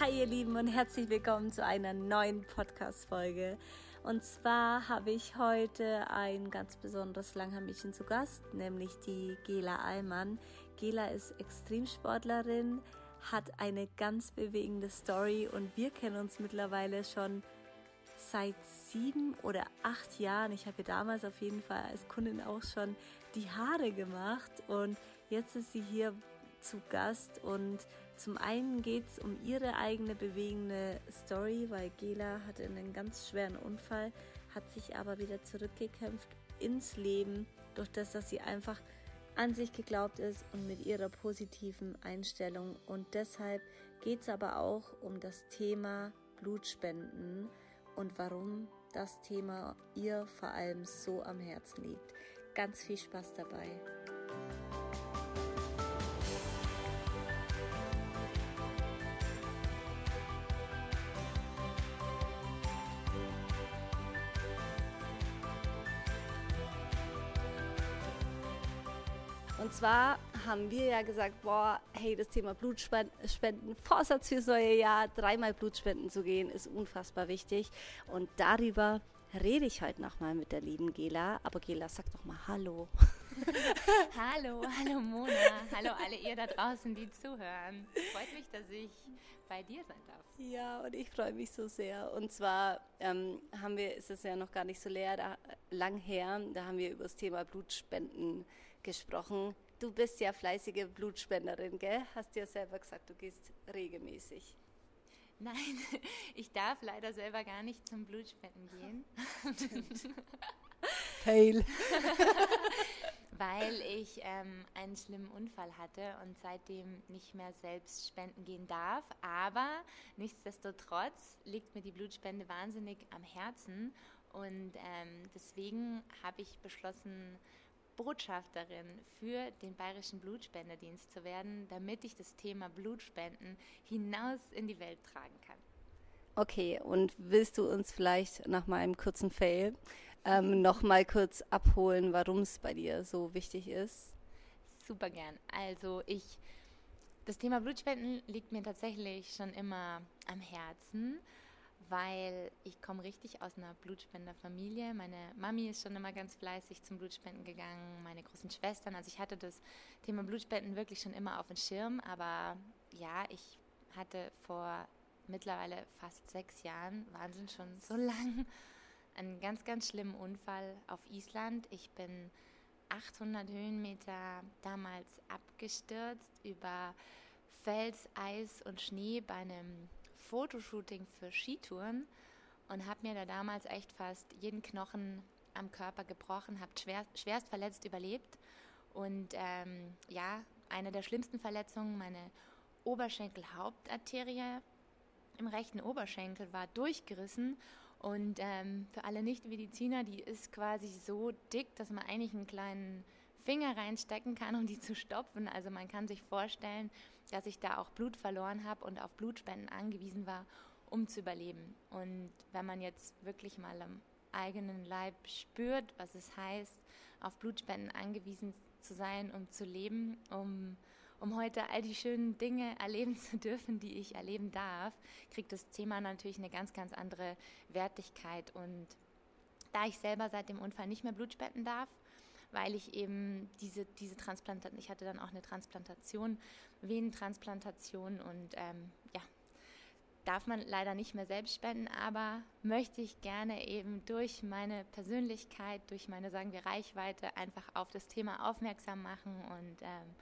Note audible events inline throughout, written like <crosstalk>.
Hi ihr Lieben und herzlich willkommen zu einer neuen Podcast-Folge. Und zwar habe ich heute ein ganz besonderes Langhaar-Mädchen zu Gast, nämlich die Gela Allmann. Gela ist Extremsportlerin, hat eine ganz bewegende Story und wir kennen uns mittlerweile schon seit sieben oder acht Jahren. Ich habe ihr damals auf jeden Fall als Kundin auch schon die Haare gemacht und jetzt ist sie hier zu Gast und zum einen geht es um ihre eigene bewegende Story, weil Gela hatte einen ganz schweren Unfall, hat sich aber wieder zurückgekämpft ins Leben, durch das, dass sie einfach an sich geglaubt ist und mit ihrer positiven Einstellung. Und deshalb geht es aber auch um das Thema Blutspenden und warum das Thema ihr vor allem so am Herzen liegt. Ganz viel Spaß dabei. Zwar haben wir ja gesagt, boah, hey, das Thema Blutspenden, Vorsatz fürs neue Jahr, dreimal Blutspenden zu gehen, ist unfassbar wichtig. Und darüber rede ich heute nochmal mit der lieben Gela. Aber Gela, sag doch mal Hallo. <laughs> hallo, hallo Mona, hallo alle ihr da draußen, die zuhören. Freut mich, dass ich bei dir sein darf. Ja, und ich freue mich so sehr. Und zwar ähm, haben wir, ist es ja noch gar nicht so leer, da, lang her, da haben wir über das Thema Blutspenden gesprochen gesprochen. Du bist ja fleißige Blutspenderin, gell? Hast ja selber gesagt, du gehst regelmäßig. Nein, <laughs> ich darf leider selber gar nicht zum Blutspenden gehen. <laughs> Fail. <laughs> Weil ich ähm, einen schlimmen Unfall hatte und seitdem nicht mehr selbst spenden gehen darf. Aber nichtsdestotrotz liegt mir die Blutspende wahnsinnig am Herzen. Und ähm, deswegen habe ich beschlossen, Botschafterin für den Bayerischen Blutspendedienst zu werden, damit ich das Thema Blutspenden hinaus in die Welt tragen kann. Okay, und willst du uns vielleicht nach meinem kurzen Fail ähm, noch mal kurz abholen, warum es bei dir so wichtig ist? Super gern. Also ich, das Thema Blutspenden liegt mir tatsächlich schon immer am Herzen weil ich komme richtig aus einer Blutspenderfamilie. Meine Mami ist schon immer ganz fleißig zum Blutspenden gegangen, meine großen Schwestern. Also ich hatte das Thema Blutspenden wirklich schon immer auf dem Schirm, aber ja, ich hatte vor mittlerweile fast sechs Jahren, Wahnsinn schon so lang, einen ganz, ganz schlimmen Unfall auf Island. Ich bin 800 Höhenmeter damals abgestürzt über Fels, Eis und Schnee bei einem Fotoshooting für Skitouren und habe mir da damals echt fast jeden Knochen am Körper gebrochen, habe schwer, schwerst verletzt überlebt und ähm, ja, eine der schlimmsten Verletzungen, meine Oberschenkelhauptarterie im rechten Oberschenkel war durchgerissen und ähm, für alle Nicht-Mediziner, die ist quasi so dick, dass man eigentlich einen kleinen Finger reinstecken kann, um die zu stopfen. Also man kann sich vorstellen, dass ich da auch Blut verloren habe und auf Blutspenden angewiesen war, um zu überleben. Und wenn man jetzt wirklich mal am eigenen Leib spürt, was es heißt, auf Blutspenden angewiesen zu sein, um zu leben, um, um heute all die schönen Dinge erleben zu dürfen, die ich erleben darf, kriegt das Thema natürlich eine ganz, ganz andere Wertigkeit. Und da ich selber seit dem Unfall nicht mehr Blut spenden darf, weil ich eben diese, diese Transplantation, ich hatte dann auch eine Transplantation, Venentransplantation und ähm, ja, darf man leider nicht mehr selbst spenden, aber möchte ich gerne eben durch meine Persönlichkeit, durch meine, sagen wir, Reichweite einfach auf das Thema aufmerksam machen und ähm,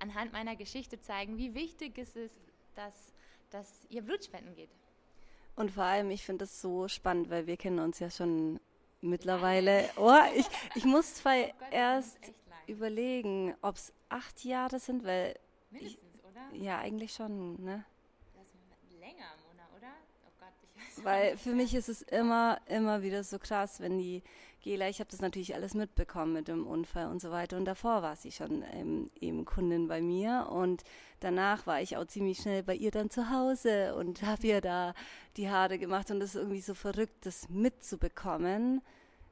anhand meiner Geschichte zeigen, wie wichtig es ist, dass, dass ihr Blutspenden geht. Und vor allem, ich finde das so spannend, weil wir kennen uns ja schon mittlerweile. Oh, ich, ich muss zwar erst überlegen, ob es acht Jahre sind, weil. Mindestens, ich, oder? Ja, eigentlich schon, ne? Länger, Mona, oder? Oh Gott, ich weiß Weil für mich ist es immer, immer wieder so krass, wenn die Gela, ich habe das natürlich alles mitbekommen mit dem Unfall und so weiter. Und davor war sie schon ähm, eben Kundin bei mir. Und danach war ich auch ziemlich schnell bei ihr dann zu Hause und <laughs> habe ihr da die Haare gemacht. Und das ist irgendwie so verrückt, das mitzubekommen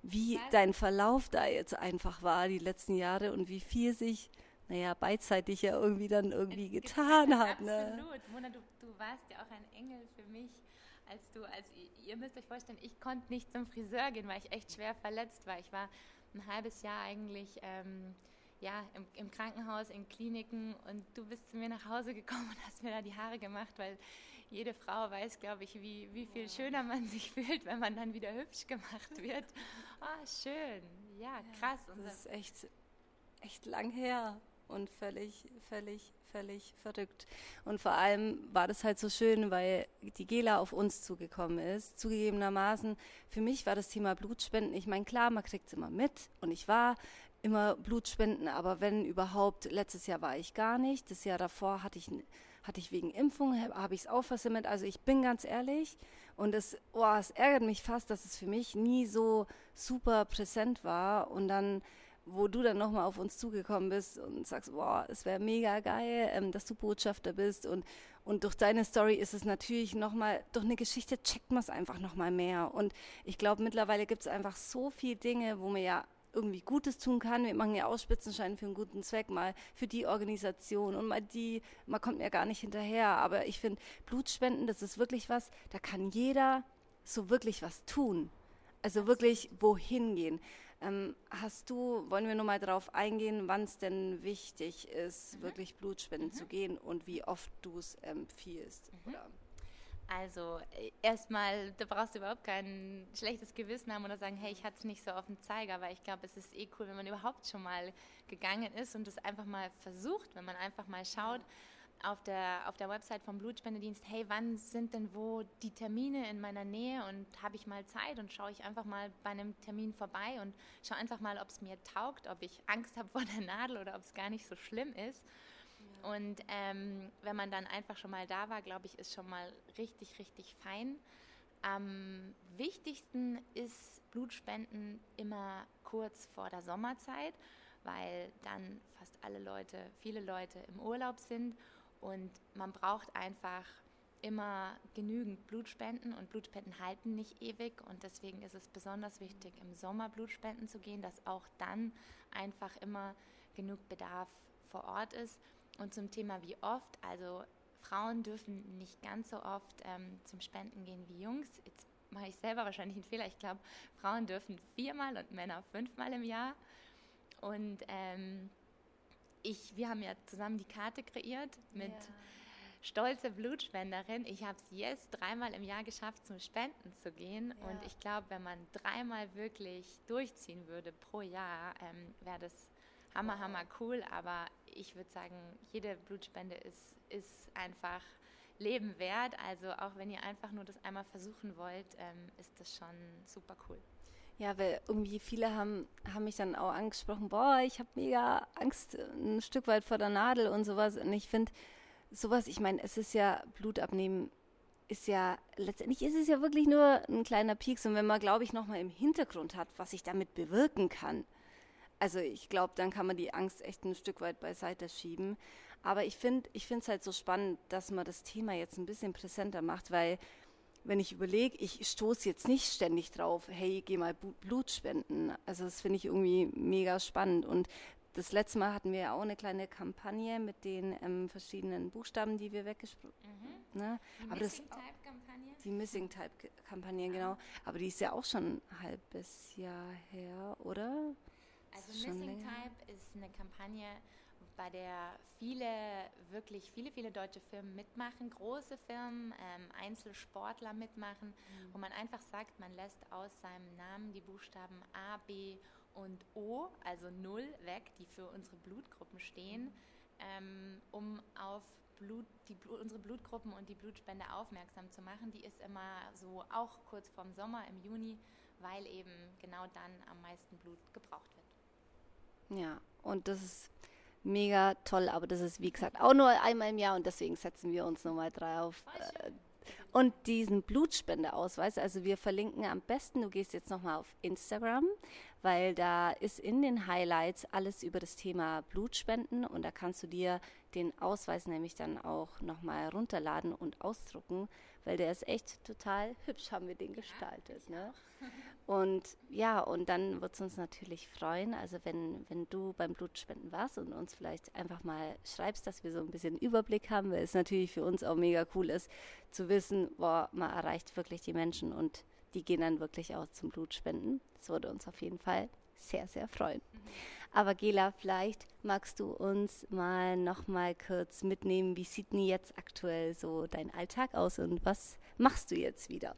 wie dein Verlauf da jetzt einfach war die letzten Jahre und wie viel sich naja, beidseitig ja irgendwie dann irgendwie getan hat. Ne? Absolut. Mona, du, du warst ja auch ein Engel für mich, als du, als ihr müsst euch vorstellen, ich konnte nicht zum Friseur gehen, weil ich echt schwer verletzt war. Ich war ein halbes Jahr eigentlich ähm, ja, im, im, Krankenhaus, in Kliniken und du bist zu mir nach Hause gekommen und hast mir da die Haare gemacht, weil jede Frau weiß, glaube ich, wie, wie viel schöner man sich <laughs> fühlt, wenn man dann wieder hübsch gemacht wird. Oh, <laughs> schön. Ja, krass. Das ist echt, echt lang her und völlig, völlig, völlig verrückt. Und vor allem war das halt so schön, weil die Gela auf uns zugekommen ist. Zugegebenermaßen, für mich war das Thema Blutspenden, ich meine, klar, man kriegt es immer mit und ich war immer Blutspenden, aber wenn überhaupt, letztes Jahr war ich gar nicht, das Jahr davor hatte ich, hatte ich wegen Impfung, habe ich es auch versammelt, also ich bin ganz ehrlich und es, oh, es ärgert mich fast, dass es für mich nie so super präsent war und dann wo du dann nochmal auf uns zugekommen bist und sagst, boah, es wäre mega geil, ähm, dass du Botschafter bist und, und durch deine Story ist es natürlich nochmal, durch eine Geschichte checkt man es einfach nochmal mehr und ich glaube, mittlerweile gibt es einfach so viele Dinge, wo man ja irgendwie Gutes tun kann. Wir machen ja auch Spitzenschein für einen guten Zweck, mal für die Organisation und mal die, man kommt mir gar nicht hinterher. Aber ich finde, Blutspenden, das ist wirklich was, da kann jeder so wirklich was tun. Also wirklich wohin gehen. Ähm, hast du, wollen wir nur mal darauf eingehen, wann es denn wichtig ist, mhm. wirklich Blutspenden mhm. zu gehen und wie oft du es empfiehlst? Mhm. Also äh, erstmal, da brauchst du überhaupt kein schlechtes Gewissen haben oder sagen, hey, ich hatte es nicht so auf dem Zeiger, weil ich glaube, es ist eh cool, wenn man überhaupt schon mal gegangen ist und es einfach mal versucht, wenn man einfach mal schaut, auf der, auf der Website vom Blutspendedienst, hey, wann sind denn wo die Termine in meiner Nähe und habe ich mal Zeit und schaue ich einfach mal bei einem Termin vorbei und schaue einfach mal, ob es mir taugt, ob ich Angst habe vor der Nadel oder ob es gar nicht so schlimm ist. Ja. Und ähm, wenn man dann einfach schon mal da war, glaube ich, ist schon mal richtig, richtig fein. Am wichtigsten ist Blutspenden immer kurz vor der Sommerzeit, weil dann fast alle Leute, viele Leute im Urlaub sind und man braucht einfach immer genügend Blutspenden und Blutspenden halten nicht ewig und deswegen ist es besonders wichtig, im Sommer Blutspenden zu gehen, dass auch dann einfach immer genug Bedarf vor Ort ist. Und zum Thema wie oft, also Frauen dürfen nicht ganz so oft ähm, zum Spenden gehen wie Jungs. Jetzt mache ich selber wahrscheinlich einen Fehler. Ich glaube, Frauen dürfen viermal und Männer fünfmal im Jahr. Und ähm, ich, wir haben ja zusammen die Karte kreiert mit ja. stolze Blutspenderin. Ich habe es jetzt dreimal im Jahr geschafft, zum Spenden zu gehen. Ja. Und ich glaube, wenn man dreimal wirklich durchziehen würde pro Jahr, ähm, wäre das hammer, hammer cool. Aber ich würde sagen, jede Blutspende ist, ist einfach Leben wert. Also auch wenn ihr einfach nur das einmal versuchen wollt, ähm, ist das schon super cool. Ja, weil irgendwie viele haben, haben mich dann auch angesprochen, boah, ich habe mega Angst ein Stück weit vor der Nadel und sowas. Und ich finde sowas, ich meine, es ist ja Blutabnehmen, ist ja, letztendlich ist es ja wirklich nur ein kleiner Pieks. Und wenn man, glaube ich, nochmal im Hintergrund hat, was ich damit bewirken kann, also ich glaube, dann kann man die Angst echt ein Stück weit beiseite schieben. Aber ich finde ich es halt so spannend, dass man das Thema jetzt ein bisschen präsenter macht, weil wenn ich überlege, ich stoße jetzt nicht ständig drauf, hey, geh mal Blut spenden. Also das finde ich irgendwie mega spannend. Und das letzte Mal hatten wir ja auch eine kleine Kampagne mit den ähm, verschiedenen Buchstaben, die wir weggesprochen mhm. ne? Die Aber Missing Type Kampagne? Die Missing Type Kampagne, genau. Aber die ist ja auch schon ein halbes Jahr her, oder? Also Missing Type ist eine Kampagne, bei der viele, wirklich viele, viele deutsche Firmen mitmachen, große Firmen, ähm, Einzelsportler mitmachen, mhm. wo man einfach sagt, man lässt aus seinem Namen die Buchstaben A, B und O, also Null, weg, die für unsere Blutgruppen stehen, mhm. ähm, um auf Blut, die, unsere Blutgruppen und die Blutspende aufmerksam zu machen. Die ist immer so auch kurz vorm Sommer im Juni, weil eben genau dann am meisten Blut gebraucht wird. Ja, und das ist mega toll, aber das ist wie gesagt auch nur einmal im Jahr und deswegen setzen wir uns nochmal drauf. Äh, und diesen Blutspendeausweis, also wir verlinken am besten, du gehst jetzt nochmal auf Instagram, weil da ist in den Highlights alles über das Thema Blutspenden und da kannst du dir den Ausweis nämlich dann auch nochmal runterladen und ausdrucken, weil der ist echt total hübsch, haben wir den gestaltet. Ne? Und ja, und dann wird es uns natürlich freuen, also wenn, wenn du beim Blutspenden warst und uns vielleicht einfach mal schreibst, dass wir so ein bisschen Überblick haben, weil es natürlich für uns auch mega cool ist, zu wissen, boah, man erreicht wirklich die Menschen und die gehen dann wirklich auch zum Blutspenden. Das würde uns auf jeden Fall sehr, sehr freuen. Mhm. Aber Gela, vielleicht magst du uns mal noch mal kurz mitnehmen, wie sieht denn jetzt aktuell so dein Alltag aus und was machst du jetzt wieder?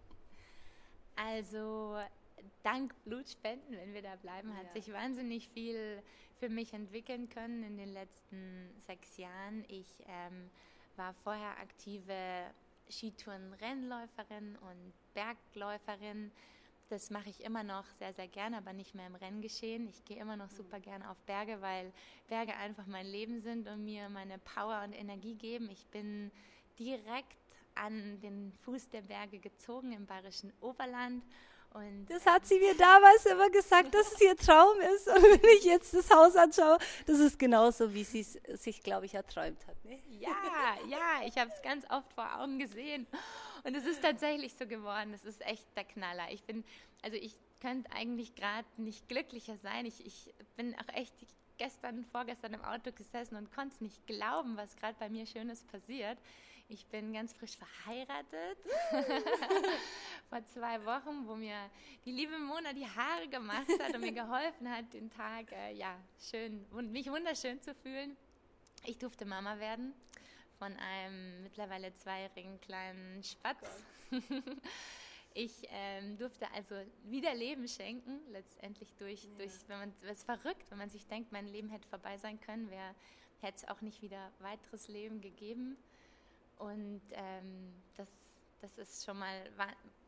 Also dank Blutspenden, wenn wir da bleiben, hat ja. sich wahnsinnig viel für mich entwickeln können in den letzten sechs Jahren. Ich ähm, war vorher aktive Skitouren-Rennläuferin und Bergläuferin das mache ich immer noch sehr, sehr gerne, aber nicht mehr im Renngeschehen. Ich gehe immer noch super gerne auf Berge, weil Berge einfach mein Leben sind und mir meine Power und Energie geben. Ich bin direkt an den Fuß der Berge gezogen im bayerischen Oberland. Und, das hat sie mir damals immer gesagt, dass es ihr Traum ist. Und wenn ich jetzt das Haus anschaue, das ist genauso, wie sie es sich, glaube ich, erträumt hat. Ne? Ja, ja, ich habe es ganz oft vor Augen gesehen. Und es ist tatsächlich so geworden. Es ist echt der Knaller. Ich bin, also ich könnte eigentlich gerade nicht glücklicher sein. Ich, ich bin auch echt gestern, vorgestern im Auto gesessen und konnte es nicht glauben, was gerade bei mir Schönes passiert. Ich bin ganz frisch verheiratet. <laughs> Vor zwei Wochen, wo mir die liebe Mona die Haare gemacht hat und mir geholfen hat, den Tag äh, ja, schön und mich wunderschön zu fühlen. Ich durfte Mama werden von einem mittlerweile zweijährigen kleinen Spatz. <laughs> ich ähm, durfte also wieder Leben schenken, letztendlich durch, ja. durch wenn man, es ist verrückt, wenn man sich denkt, mein Leben hätte vorbei sein können, wer hätte es auch nicht wieder weiteres Leben gegeben. Und ähm, das, das ist schon mal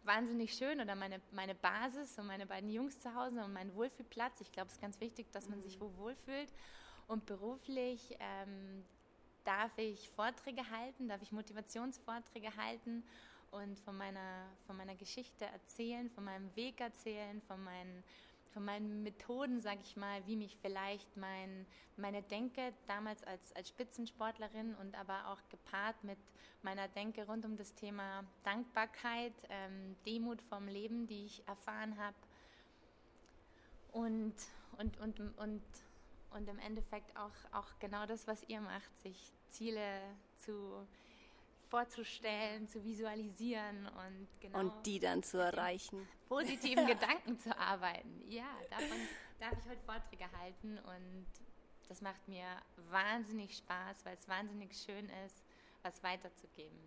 wahnsinnig schön oder meine, meine Basis und meine beiden Jungs zu Hause und mein Wohlfühlplatz. Ich glaube, es ist ganz wichtig, dass man mhm. sich wo wohlfühlt. Und beruflich ähm, darf ich Vorträge halten, darf ich Motivationsvorträge halten? Und von meiner, von meiner Geschichte erzählen, von meinem Weg erzählen, von meinen, von meinen Methoden, sage ich mal, wie mich vielleicht mein, meine Denke damals als, als Spitzensportlerin und aber auch gepaart mit meiner Denke rund um das Thema Dankbarkeit, ähm, Demut vom Leben, die ich erfahren habe. Und, und, und, und und im Endeffekt auch, auch genau das, was ihr macht, sich Ziele zu vorzustellen, zu visualisieren und genau und die dann zu erreichen. Positiven <laughs> Gedanken zu arbeiten. Ja, davon darf ich heute Vorträge halten und das macht mir wahnsinnig Spaß, weil es wahnsinnig schön ist, was weiterzugeben.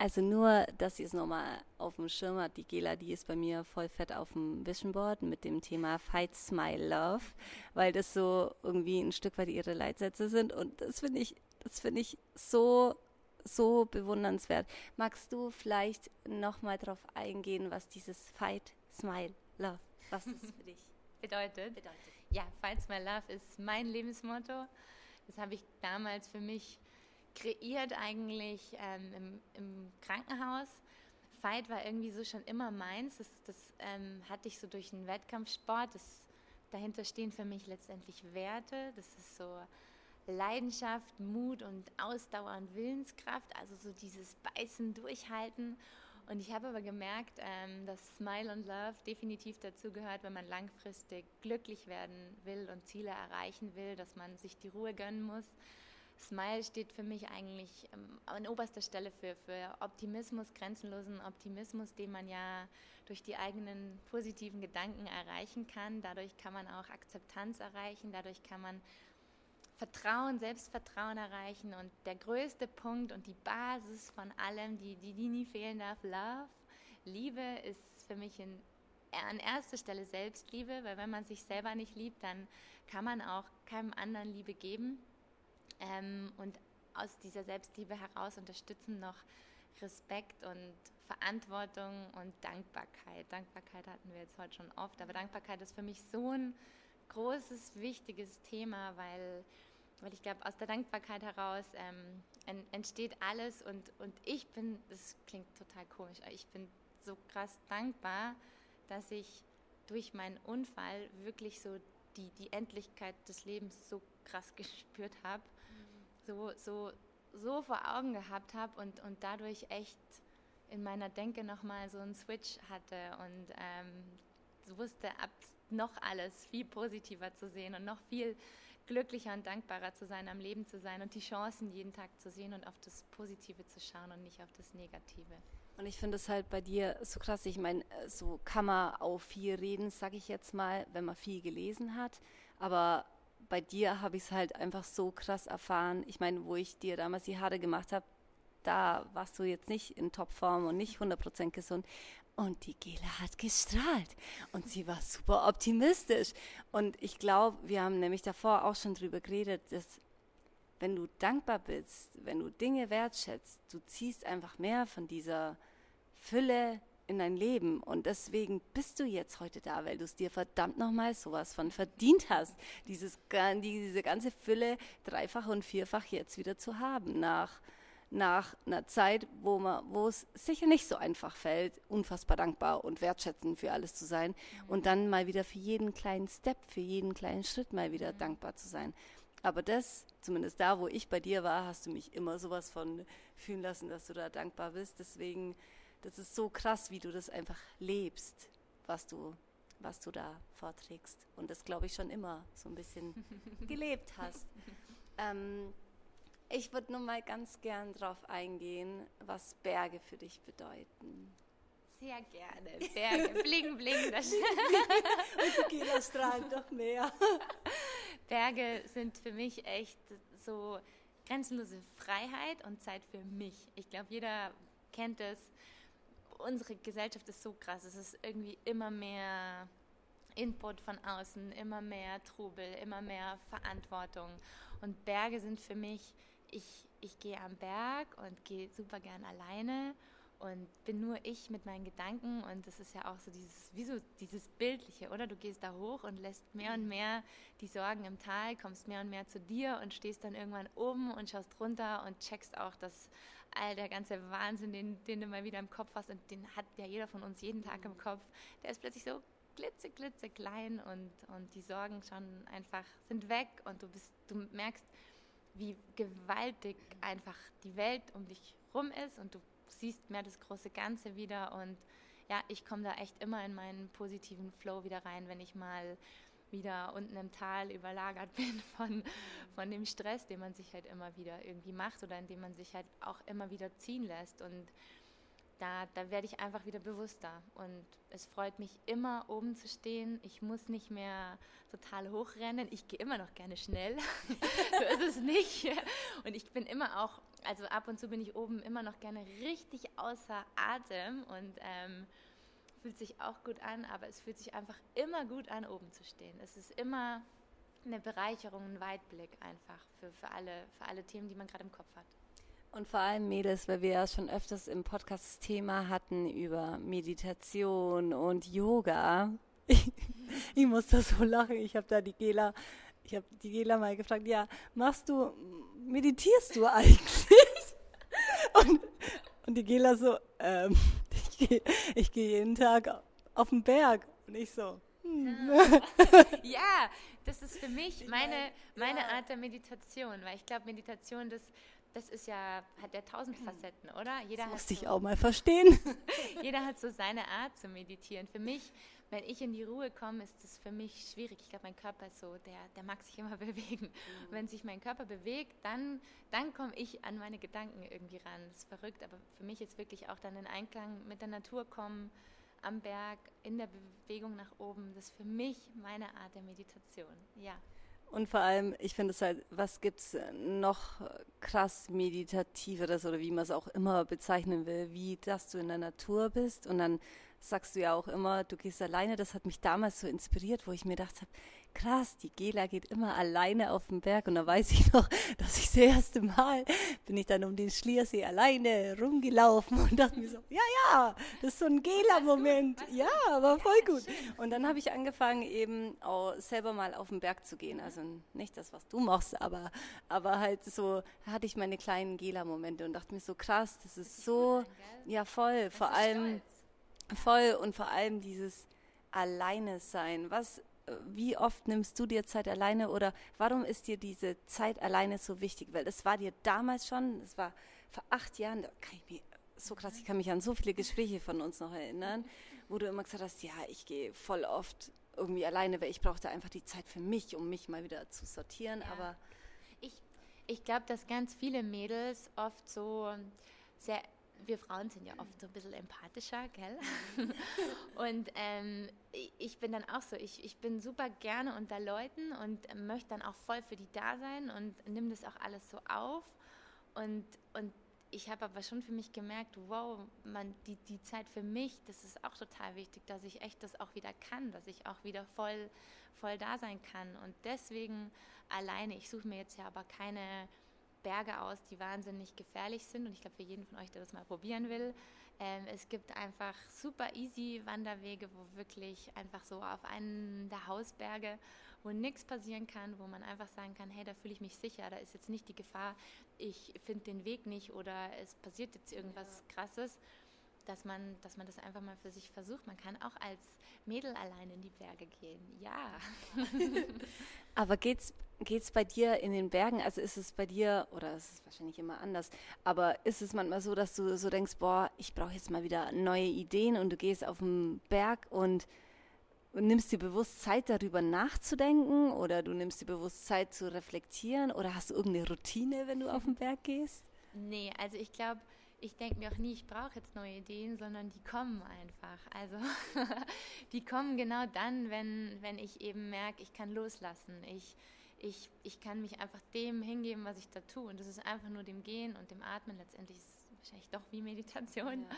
Also nur, dass ihr es nochmal auf dem Schirm habt, die Gela, die ist bei mir voll fett auf dem Vision Board mit dem Thema Fight, Smile, Love, weil das so irgendwie ein Stück weit ihre Leitsätze sind und das finde ich, das finde ich so, so bewundernswert. Magst du vielleicht nochmal darauf eingehen, was dieses Fight, Smile, Love, was das für dich <laughs> bedeutet? bedeutet? Ja, Fight, Smile, Love ist mein Lebensmotto. Das habe ich damals für mich kreiert eigentlich ähm, im, im, Krankenhaus. Fight war irgendwie so schon immer meins. Das, das ähm, hatte ich so durch den Wettkampfsport. Das, dahinter stehen für mich letztendlich Werte. Das ist so Leidenschaft, Mut und Ausdauer und Willenskraft. Also so dieses Beißen, Durchhalten. Und ich habe aber gemerkt, ähm, dass Smile und Love definitiv dazu gehört, wenn man langfristig glücklich werden will und Ziele erreichen will, dass man sich die Ruhe gönnen muss Smile steht für mich eigentlich ähm, an oberster Stelle für, für Optimismus, grenzenlosen Optimismus, den man ja durch die eigenen positiven Gedanken erreichen kann. Dadurch kann man auch Akzeptanz erreichen, dadurch kann man Vertrauen, Selbstvertrauen erreichen. Und der größte Punkt und die Basis von allem, die, die, die nie fehlen darf, Love, Liebe ist für mich in, an erster Stelle Selbstliebe, weil wenn man sich selber nicht liebt, dann kann man auch keinem anderen Liebe geben. Ähm, und aus dieser Selbstliebe heraus unterstützen noch Respekt und Verantwortung und Dankbarkeit. Dankbarkeit hatten wir jetzt heute schon oft, aber Dankbarkeit ist für mich so ein großes, wichtiges Thema, weil, weil ich glaube, aus der Dankbarkeit heraus ähm, entsteht alles und, und ich bin, das klingt total komisch, aber ich bin so krass dankbar, dass ich durch meinen Unfall wirklich so die, die Endlichkeit des Lebens so krass <laughs> gespürt habe so, so, so vor Augen gehabt habe und, und dadurch echt in meiner Denke nochmal so einen Switch hatte und ähm, wusste, ab noch alles viel positiver zu sehen und noch viel glücklicher und dankbarer zu sein, am Leben zu sein und die Chancen jeden Tag zu sehen und auf das Positive zu schauen und nicht auf das Negative. Und ich finde es halt bei dir so krass. Ich meine, so kann man auch viel reden, sage ich jetzt mal, wenn man viel gelesen hat. Aber bei dir habe ich es halt einfach so krass erfahren. Ich meine, wo ich dir damals die Haare gemacht habe, da warst du jetzt nicht in Topform und nicht 100% gesund. Und die Gela hat gestrahlt und sie war super optimistisch. Und ich glaube, wir haben nämlich davor auch schon drüber geredet, dass wenn du dankbar bist, wenn du Dinge wertschätzt, du ziehst einfach mehr von dieser Fülle in dein Leben. Und deswegen bist du jetzt heute da, weil du es dir verdammt nochmal sowas von verdient hast, dieses, diese ganze Fülle dreifach und vierfach jetzt wieder zu haben nach nach einer Zeit, wo, man, wo es sicher nicht so einfach fällt, unfassbar dankbar und wertschätzend für alles zu sein mhm. und dann mal wieder für jeden kleinen Step, für jeden kleinen Schritt mal wieder mhm. dankbar zu sein. Aber das, zumindest da, wo ich bei dir war, hast du mich immer sowas von fühlen lassen, dass du da dankbar bist. Deswegen, das ist so krass, wie du das einfach lebst, was du, was du da vorträgst. Und das, glaube ich, schon immer so ein bisschen <laughs> gelebt hast. Ähm, ich würde nur mal ganz gern darauf eingehen, was Berge für dich bedeuten. Sehr gerne. Berge, bling, bling. Das <laughs> <laughs> Und Tequila strahlt doch mehr. Berge sind für mich echt so grenzenlose Freiheit und Zeit für mich. Ich glaube, jeder kennt es. Unsere Gesellschaft ist so krass. Es ist irgendwie immer mehr Input von außen, immer mehr Trubel, immer mehr Verantwortung. Und Berge sind für mich ich, ich gehe am Berg und gehe super gern alleine und bin nur ich mit meinen Gedanken und das ist ja auch so dieses, wie so dieses Bildliche, oder? Du gehst da hoch und lässt mehr und mehr die Sorgen im Tal, kommst mehr und mehr zu dir und stehst dann irgendwann oben und schaust runter und checkst auch, dass all der ganze Wahnsinn, den, den du mal wieder im Kopf hast und den hat ja jeder von uns jeden Tag im Kopf, der ist plötzlich so glitze, glitze klein und, und die Sorgen schon einfach sind weg und du bist, du merkst, wie gewaltig einfach die Welt um dich rum ist und du siehst mehr das große Ganze wieder und ja, ich komme da echt immer in meinen positiven Flow wieder rein, wenn ich mal wieder unten im Tal überlagert <laughs> bin von, von dem Stress, den man sich halt immer wieder irgendwie macht oder in dem man sich halt auch immer wieder ziehen lässt und da, da werde ich einfach wieder bewusster. Und es freut mich immer, oben zu stehen. Ich muss nicht mehr total hochrennen. Ich gehe immer noch gerne schnell. <laughs> so ist es nicht. Und ich bin immer auch, also ab und zu bin ich oben immer noch gerne richtig außer Atem und ähm, fühlt sich auch gut an, aber es fühlt sich einfach immer gut an, oben zu stehen. Es ist immer eine Bereicherung, ein Weitblick einfach für, für, alle, für alle Themen, die man gerade im Kopf hat. Und vor allem Mädels, weil wir ja schon öfters im Podcast das Thema hatten über Meditation und Yoga. <laughs> Ich, ich muss da so lachen. Ich habe da die Gela, ich habe die Gela mal gefragt, ja, machst du, meditierst du eigentlich? <laughs> Und, und die Gela so, ähm, ich gehe ich geh jeden Tag auf den Berg. Und ich so, hm. <laughs> ja, das ist für mich meine, meine Art der Meditation, weil ich glaube, Meditation, das das ist ja, hat ja tausend Facetten, oder? Jeder das musste so, ich auch mal verstehen. <laughs> jeder hat so seine Art zu meditieren. Für mich, wenn ich in die Ruhe komme, ist das für mich schwierig. Ich glaube, mein Körper ist so, der, der mag sich immer <laughs> bewegen. Mhm. wenn sich mein Körper bewegt, dann, dann komme ich an meine Gedanken irgendwie ran. Das ist verrückt, aber für mich ist wirklich auch dann in Einklang mit der Natur kommen, am Berg, in der Bewegung nach oben. Das ist für mich meine Art der Meditation. Ja. Und vor allem, ich finde es halt, was gibt es noch krass meditativeres oder wie man es auch immer bezeichnen will, wie dass du in der Natur bist und dann sagst du ja auch immer, du gehst alleine. Das hat mich damals so inspiriert, wo ich mir gedacht habe, krass, die Gela geht immer alleine auf den Berg. Und da weiß ich noch, <laughs> dass ich das erste Mal bin ich dann um den Schliersee alleine rumgelaufen und dachte mir so, ja, ja, das ist so ein Gela-Moment. Ja, war voll gut. Und dann habe ich angefangen, eben auch selber mal auf den Berg zu gehen. Also nicht das, was du machst, aber, aber halt so hatte ich meine kleinen Gela-Momente und dachte mir so, krass, das ist so, ja voll, vor allem, voll und vor allem dieses Alleine sein. Was wie oft nimmst du dir Zeit alleine oder warum ist dir diese Zeit alleine so wichtig? Weil das war dir damals schon, das war vor acht Jahren, da kann ich mich so krass. Ich kann mich an so viele Gespräche von uns noch erinnern, wo du immer gesagt hast, ja, ich gehe voll oft irgendwie alleine, weil ich brauchte einfach die Zeit für mich, um mich mal wieder zu sortieren. Ja. Aber ich, ich glaube, dass ganz viele Mädels oft so sehr wir Frauen sind ja oft so ein bisschen empathischer, gell? <laughs> und ähm, ich bin dann auch so, ich, ich bin super gerne unter Leuten und möchte dann auch voll für die da sein und nimm das auch alles so auf. Und, und ich habe aber schon für mich gemerkt, wow, man, die, die Zeit für mich, das ist auch total wichtig, dass ich echt das auch wieder kann, dass ich auch wieder voll, voll da sein kann. Und deswegen alleine, ich suche mir jetzt ja aber keine Berge aus, die wahnsinnig gefährlich sind. Und ich glaube, für jeden von euch, der das mal probieren will, ähm, es gibt einfach super easy Wanderwege, wo wirklich einfach so auf einen der Hausberge, wo nichts passieren kann, wo man einfach sagen kann, hey, da fühle ich mich sicher, da ist jetzt nicht die Gefahr, ich finde den Weg nicht oder es passiert jetzt irgendwas ja. Krasses, dass man, dass man das einfach mal für sich versucht. Man kann auch als Mädel allein in die Berge gehen. Ja. <laughs> Aber geht's geht's bei dir in den Bergen? Also ist es bei dir oder ist es wahrscheinlich immer anders? Aber ist es manchmal so, dass du so denkst, boah, ich brauche jetzt mal wieder neue Ideen und du gehst auf den Berg und und nimmst dir bewusst Zeit, darüber nachzudenken oder du nimmst dir bewusst Zeit zu reflektieren oder hast du irgendeine Routine, wenn du auf den Berg gehst? Nee, also ich glaube, ich denke mir auch nie, ich brauche jetzt neue Ideen, sondern die kommen einfach. Also <laughs> die kommen genau dann, wenn, wenn ich eben merke, ich kann loslassen. Ich, ich, ich kann mich einfach dem hingeben, was ich da tue. Und das ist einfach nur dem Gehen und dem Atmen. Letztendlich ist es wahrscheinlich doch wie Meditation. Ja.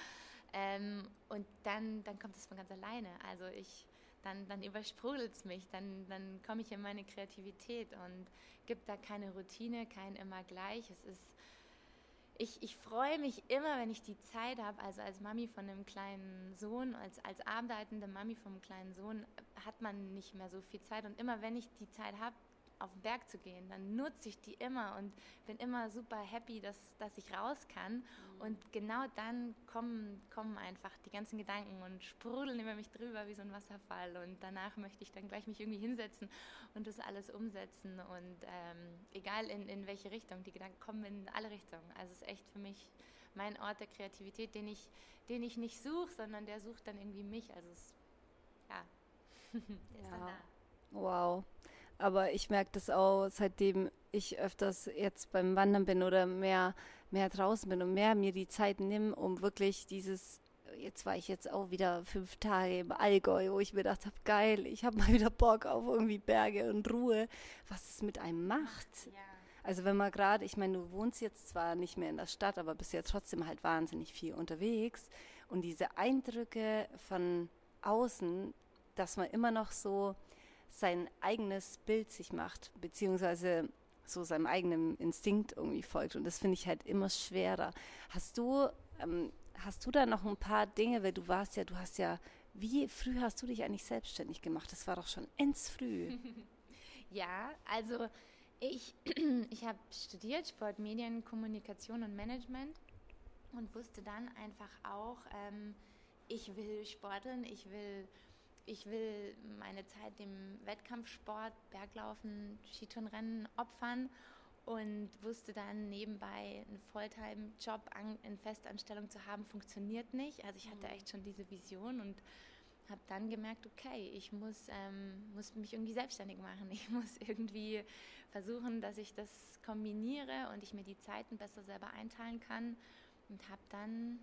Ähm, und dann, dann kommt es von ganz alleine. Also ich, dann, dann übersprudelt es mich, dann, dann komme ich in meine Kreativität und gibt da keine Routine, kein immer gleich. Es ist ich, ich freue mich immer, wenn ich die Zeit habe, also als Mami von einem kleinen Sohn, als, als arbeitende Mami vom kleinen Sohn, hat man nicht mehr so viel Zeit. Und immer wenn ich die Zeit habe, auf den Berg zu gehen, dann nutze ich die immer und bin immer super happy, dass, dass ich raus kann. Mhm. Und genau dann kommen, kommen einfach die ganzen Gedanken und sprudeln über mich drüber wie so ein Wasserfall. Und danach möchte ich dann gleich mich irgendwie hinsetzen und das alles umsetzen. Und ähm, egal in, in welche Richtung, die Gedanken kommen in alle Richtungen. Also es ist echt für mich mein Ort der Kreativität, den ich, den ich nicht suche, sondern der sucht dann irgendwie mich. Also es, ja, <laughs> der ist dann da. Wow. Aber ich merke das auch, seitdem ich öfters jetzt beim Wandern bin oder mehr, mehr draußen bin und mehr mir die Zeit nehme, um wirklich dieses, jetzt war ich jetzt auch wieder fünf Tage im Allgäu, wo ich mir gedacht habe, geil, ich habe <laughs> mal wieder Bock auf irgendwie Berge und Ruhe, was es mit einem macht. Ja. Also wenn man gerade, ich meine, du wohnst jetzt zwar nicht mehr in der Stadt, aber bist ja trotzdem halt wahnsinnig viel unterwegs und diese Eindrücke von außen, dass man immer noch so sein eigenes Bild sich macht, beziehungsweise so seinem eigenen Instinkt irgendwie folgt. Und das finde ich halt immer schwerer. Hast du, ähm, hast du da noch ein paar Dinge, weil du warst ja, du hast ja, wie früh hast du dich eigentlich selbstständig gemacht? Das war doch schon ends früh. <laughs> ja, also ich, <clears throat> ich habe studiert Sport, Medien, Kommunikation und Management und wusste dann einfach auch, ähm, ich will sporteln, ich will ich will meine Zeit dem Wettkampfsport, Berglaufen, Skitourenrennen opfern und wusste dann nebenbei einen Volltime-Job in Festanstellung zu haben, funktioniert nicht. Also ich hatte mhm. echt schon diese Vision und habe dann gemerkt, okay, ich muss, ähm, muss mich irgendwie selbstständig machen. <laughs> Ich muss irgendwie versuchen, dass ich das kombiniere und ich mir die Zeiten besser selber einteilen kann und habe dann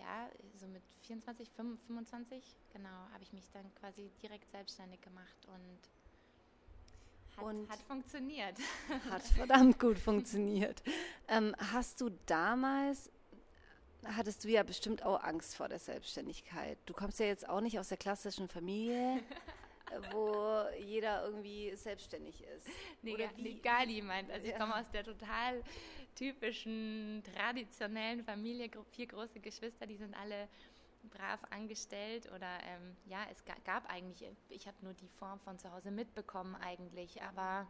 ja, so mit 24, 25, genau, habe ich mich dann quasi direkt selbstständig gemacht und hat, und hat funktioniert. <laughs> Hat verdammt gut funktioniert. Ähm, hast du damals, hattest du ja bestimmt auch Angst vor der Selbstständigkeit. Du kommst ja jetzt auch nicht aus der klassischen Familie. <laughs> wo jeder irgendwie selbstständig ist. Nee, Oder wie? gar niemand. Also ich komme aus der total typischen traditionellen Familie, vier große Geschwister, die sind alle brav angestellt oder ähm, ja, es gab eigentlich, ich habe nur die Form von zu Hause mitbekommen eigentlich, aber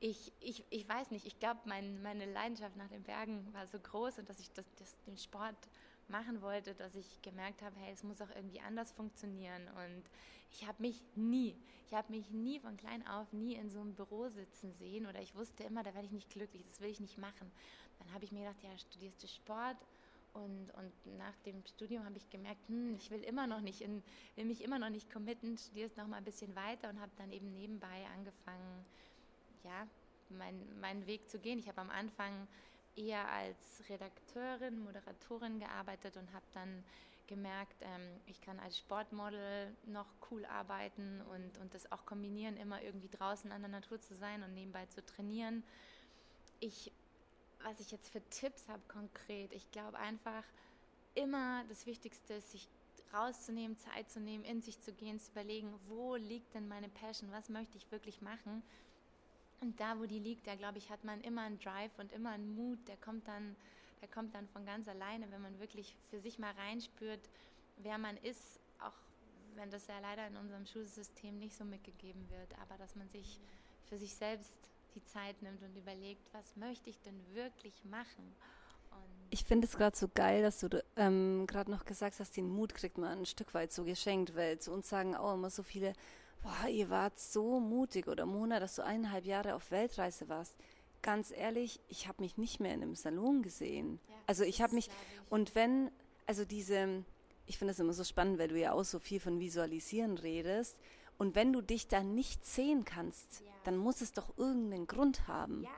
ich, ich, ich weiß nicht, ich glaube, mein, meine Leidenschaft nach den Bergen war so groß und dass ich das, das, den Sport machen wollte, dass ich gemerkt habe, hey, es muss auch irgendwie anders funktionieren und ich habe mich nie, ich habe mich nie von klein auf nie in so einem Büro sitzen sehen oder ich wusste immer, da werde ich nicht glücklich, das will ich nicht machen. Dann habe ich mir gedacht, ja, studierst du Sport Und, und nach dem Studium habe ich gemerkt, hm, ich will immer noch nicht, in, will mich immer noch nicht committen, studiere es noch mal ein bisschen weiter und habe dann eben nebenbei angefangen, ja, mein, meinen Weg zu gehen. Ich habe am Anfang eher als Redakteurin, Moderatorin gearbeitet und habe dann gemerkt, ähm, ich kann als Sportmodel noch cool arbeiten und, und das auch kombinieren, immer irgendwie draußen an der Natur zu sein und nebenbei zu trainieren. Ich was ich jetzt für Tipps habe konkret, ich glaube einfach immer das Wichtigste ist, sich rauszunehmen, Zeit zu nehmen, in sich zu gehen, zu überlegen, wo liegt denn meine Passion, was möchte ich wirklich machen. Und da, wo die liegt, da glaube ich, hat man immer einen Drive und immer einen Mut, der kommt dann, der kommt dann von ganz alleine, wenn man wirklich für sich mal reinspürt, wer man ist, auch wenn das ja leider in unserem Schulsystem nicht so mitgegeben wird, aber dass man sich für sich selbst die Zeit nimmt und überlegt, was möchte ich denn wirklich machen. Und ich finde es gerade so geil, dass du ähm, gerade noch gesagt hast, den Mut kriegt man ein Stück weit so geschenkt, weil zu uns sagen auch immer so viele, boah, ihr wart so mutig oder Mona, dass du eineinhalb Jahre auf Weltreise warst. Ganz ehrlich, ich habe mich nicht mehr in einem Salon gesehen. Ja, also ich habe mich, ich. und wenn, also diese, ich finde es immer so spannend, weil du ja auch so viel von Visualisieren redest. Und wenn du dich da nicht sehen kannst, ja dann muss es doch irgendeinen Grund haben. Ja.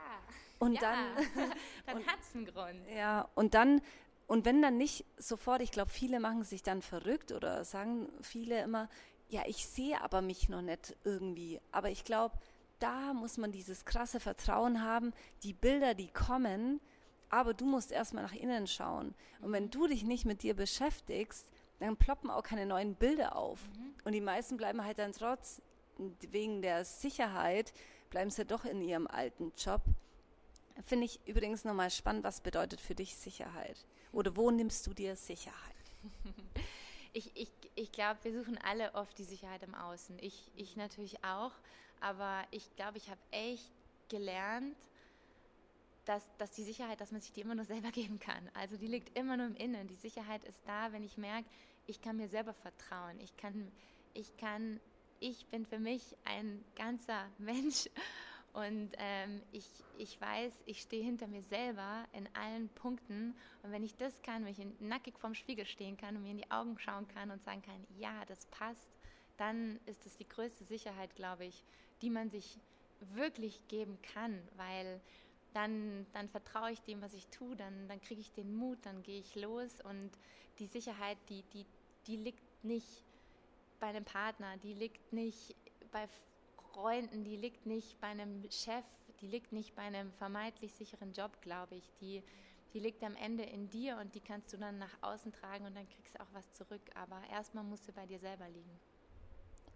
Und ja. dann, <laughs> <laughs> dann hat es einen Grund. Ja, und dann, und wenn dann nicht sofort, ich glaube, viele machen sich dann verrückt oder sagen viele immer, ja, ich sehe aber mich noch nicht irgendwie. Aber ich glaube, da muss man dieses krasse Vertrauen haben, die Bilder, die kommen, aber du musst erstmal nach innen schauen. Und wenn du dich nicht mit dir beschäftigst, dann ploppen auch keine neuen Bilder auf. Mhm. Und die meisten bleiben halt dann trotz wegen der Sicherheit bleiben sie doch in ihrem alten Job. Finde ich übrigens nochmal spannend, was bedeutet für dich Sicherheit? Oder wo nimmst du dir Sicherheit? <laughs> Ich, ich, ich glaube, wir suchen alle oft die Sicherheit im Außen. Ich, ich natürlich auch. Aber ich glaube, ich habe echt gelernt, dass, dass die Sicherheit, dass man sich die immer nur <laughs> selber geben kann. Also die liegt immer nur im Innen. Die Sicherheit ist da, wenn ich merke, ich kann mir selber vertrauen. Ich kann, ich kann ich bin für mich ein ganzer <laughs> Mensch und ähm, ich, ich weiß, ich stehe hinter mir selber in allen Punkten. Und wenn ich das kann, wenn ich nackig vorm Spiegel stehen kann und mir in die Augen schauen kann und sagen kann, ja, das passt, dann ist es die größte Sicherheit, glaube ich, die man sich wirklich geben kann, weil dann, dann vertraue ich dem, was ich tue, dann, dann kriege ich den Mut, dann gehe ich los und die Sicherheit, die, die, die liegt nicht bei einem Partner, die liegt nicht bei Freunden, die liegt nicht bei einem Chef, die liegt nicht bei einem vermeintlich sicheren Job, glaube ich. Die, die liegt am Ende in dir und die kannst du dann nach außen tragen und dann kriegst du auch was zurück. Aber erstmal musst du bei dir selber liegen.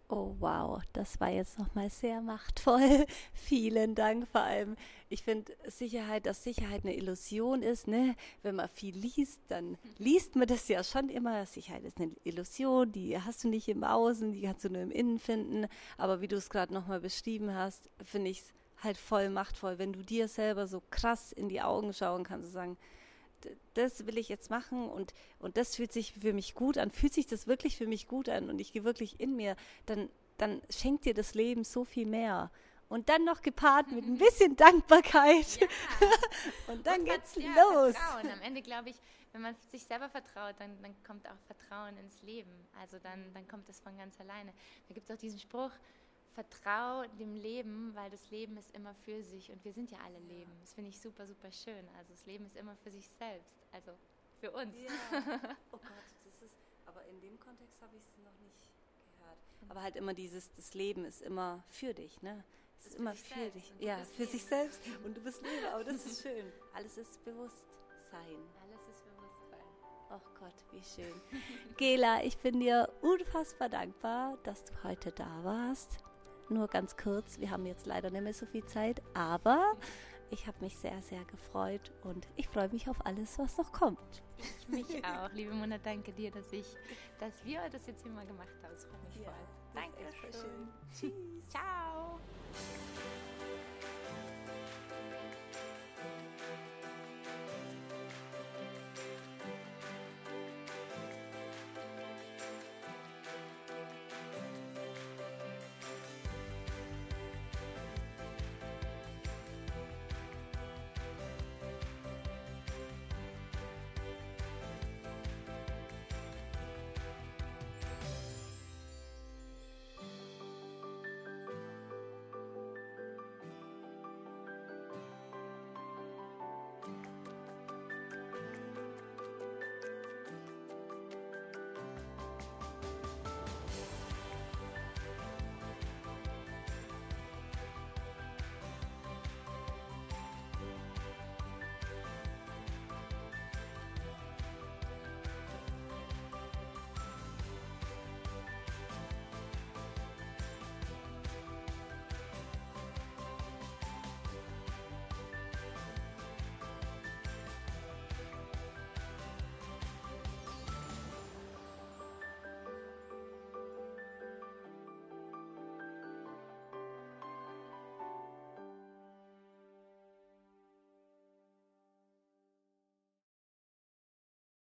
Oh wow, das war jetzt nochmal sehr machtvoll. <laughs> Vielen Dank vor allem. Ich finde Sicherheit, dass Sicherheit eine Illusion ist. Ne? Wenn man viel liest, dann liest man das ja schon immer. Sicherheit ist eine Illusion, die hast du nicht im Außen, die kannst du nur im Innen finden. Aber wie du es gerade nochmal beschrieben hast, finde ich es halt voll machtvoll, wenn du dir selber so krass in die Augen schauen kannst und sagen, das will ich jetzt machen und, und das fühlt sich für mich gut an, fühlt sich das wirklich für mich gut an und ich gehe wirklich in mir, dann, dann schenkt dir das Leben so viel mehr. Und dann noch gepaart mit ein bisschen Dankbarkeit. Ja. <laughs> und dann und geht's ja, los. Vertrauen. Am Ende glaube ich, wenn man sich selber vertraut, dann, dann kommt auch Vertrauen ins Leben. Also dann, dann kommt es von ganz alleine. Da gibt es auch diesen Spruch, vertrau dem Leben, weil das Leben ist immer für sich und wir sind ja alle Leben. Das finde ich super, super schön. Also das Leben ist immer für sich selbst, also für uns. Ja. Oh <laughs> Gott, das ist, aber in dem Kontext habe ich es noch nicht gehört. Aber halt immer dieses, das Leben ist immer für dich, ne? Es ist, ist immer für, für dich. Ja, für Leben. sich selbst und du bist Leben, aber das ist <laughs> schön. Alles ist Bewusstsein. Alles ist Bewusstsein. Ach Gott, wie schön. Gela, ich bin dir unfassbar dankbar, dass du heute da warst nur ganz kurz. Wir haben jetzt leider nicht mehr so viel Zeit, aber ich habe mich sehr, sehr gefreut und ich freue mich auf alles, was noch kommt. Ich mich auch. Liebe Mona, danke dir, dass ich, dass wir das jetzt hier mal gemacht haben. Das freut mich ja, voll. Danke schön. Tschüss. Ciao.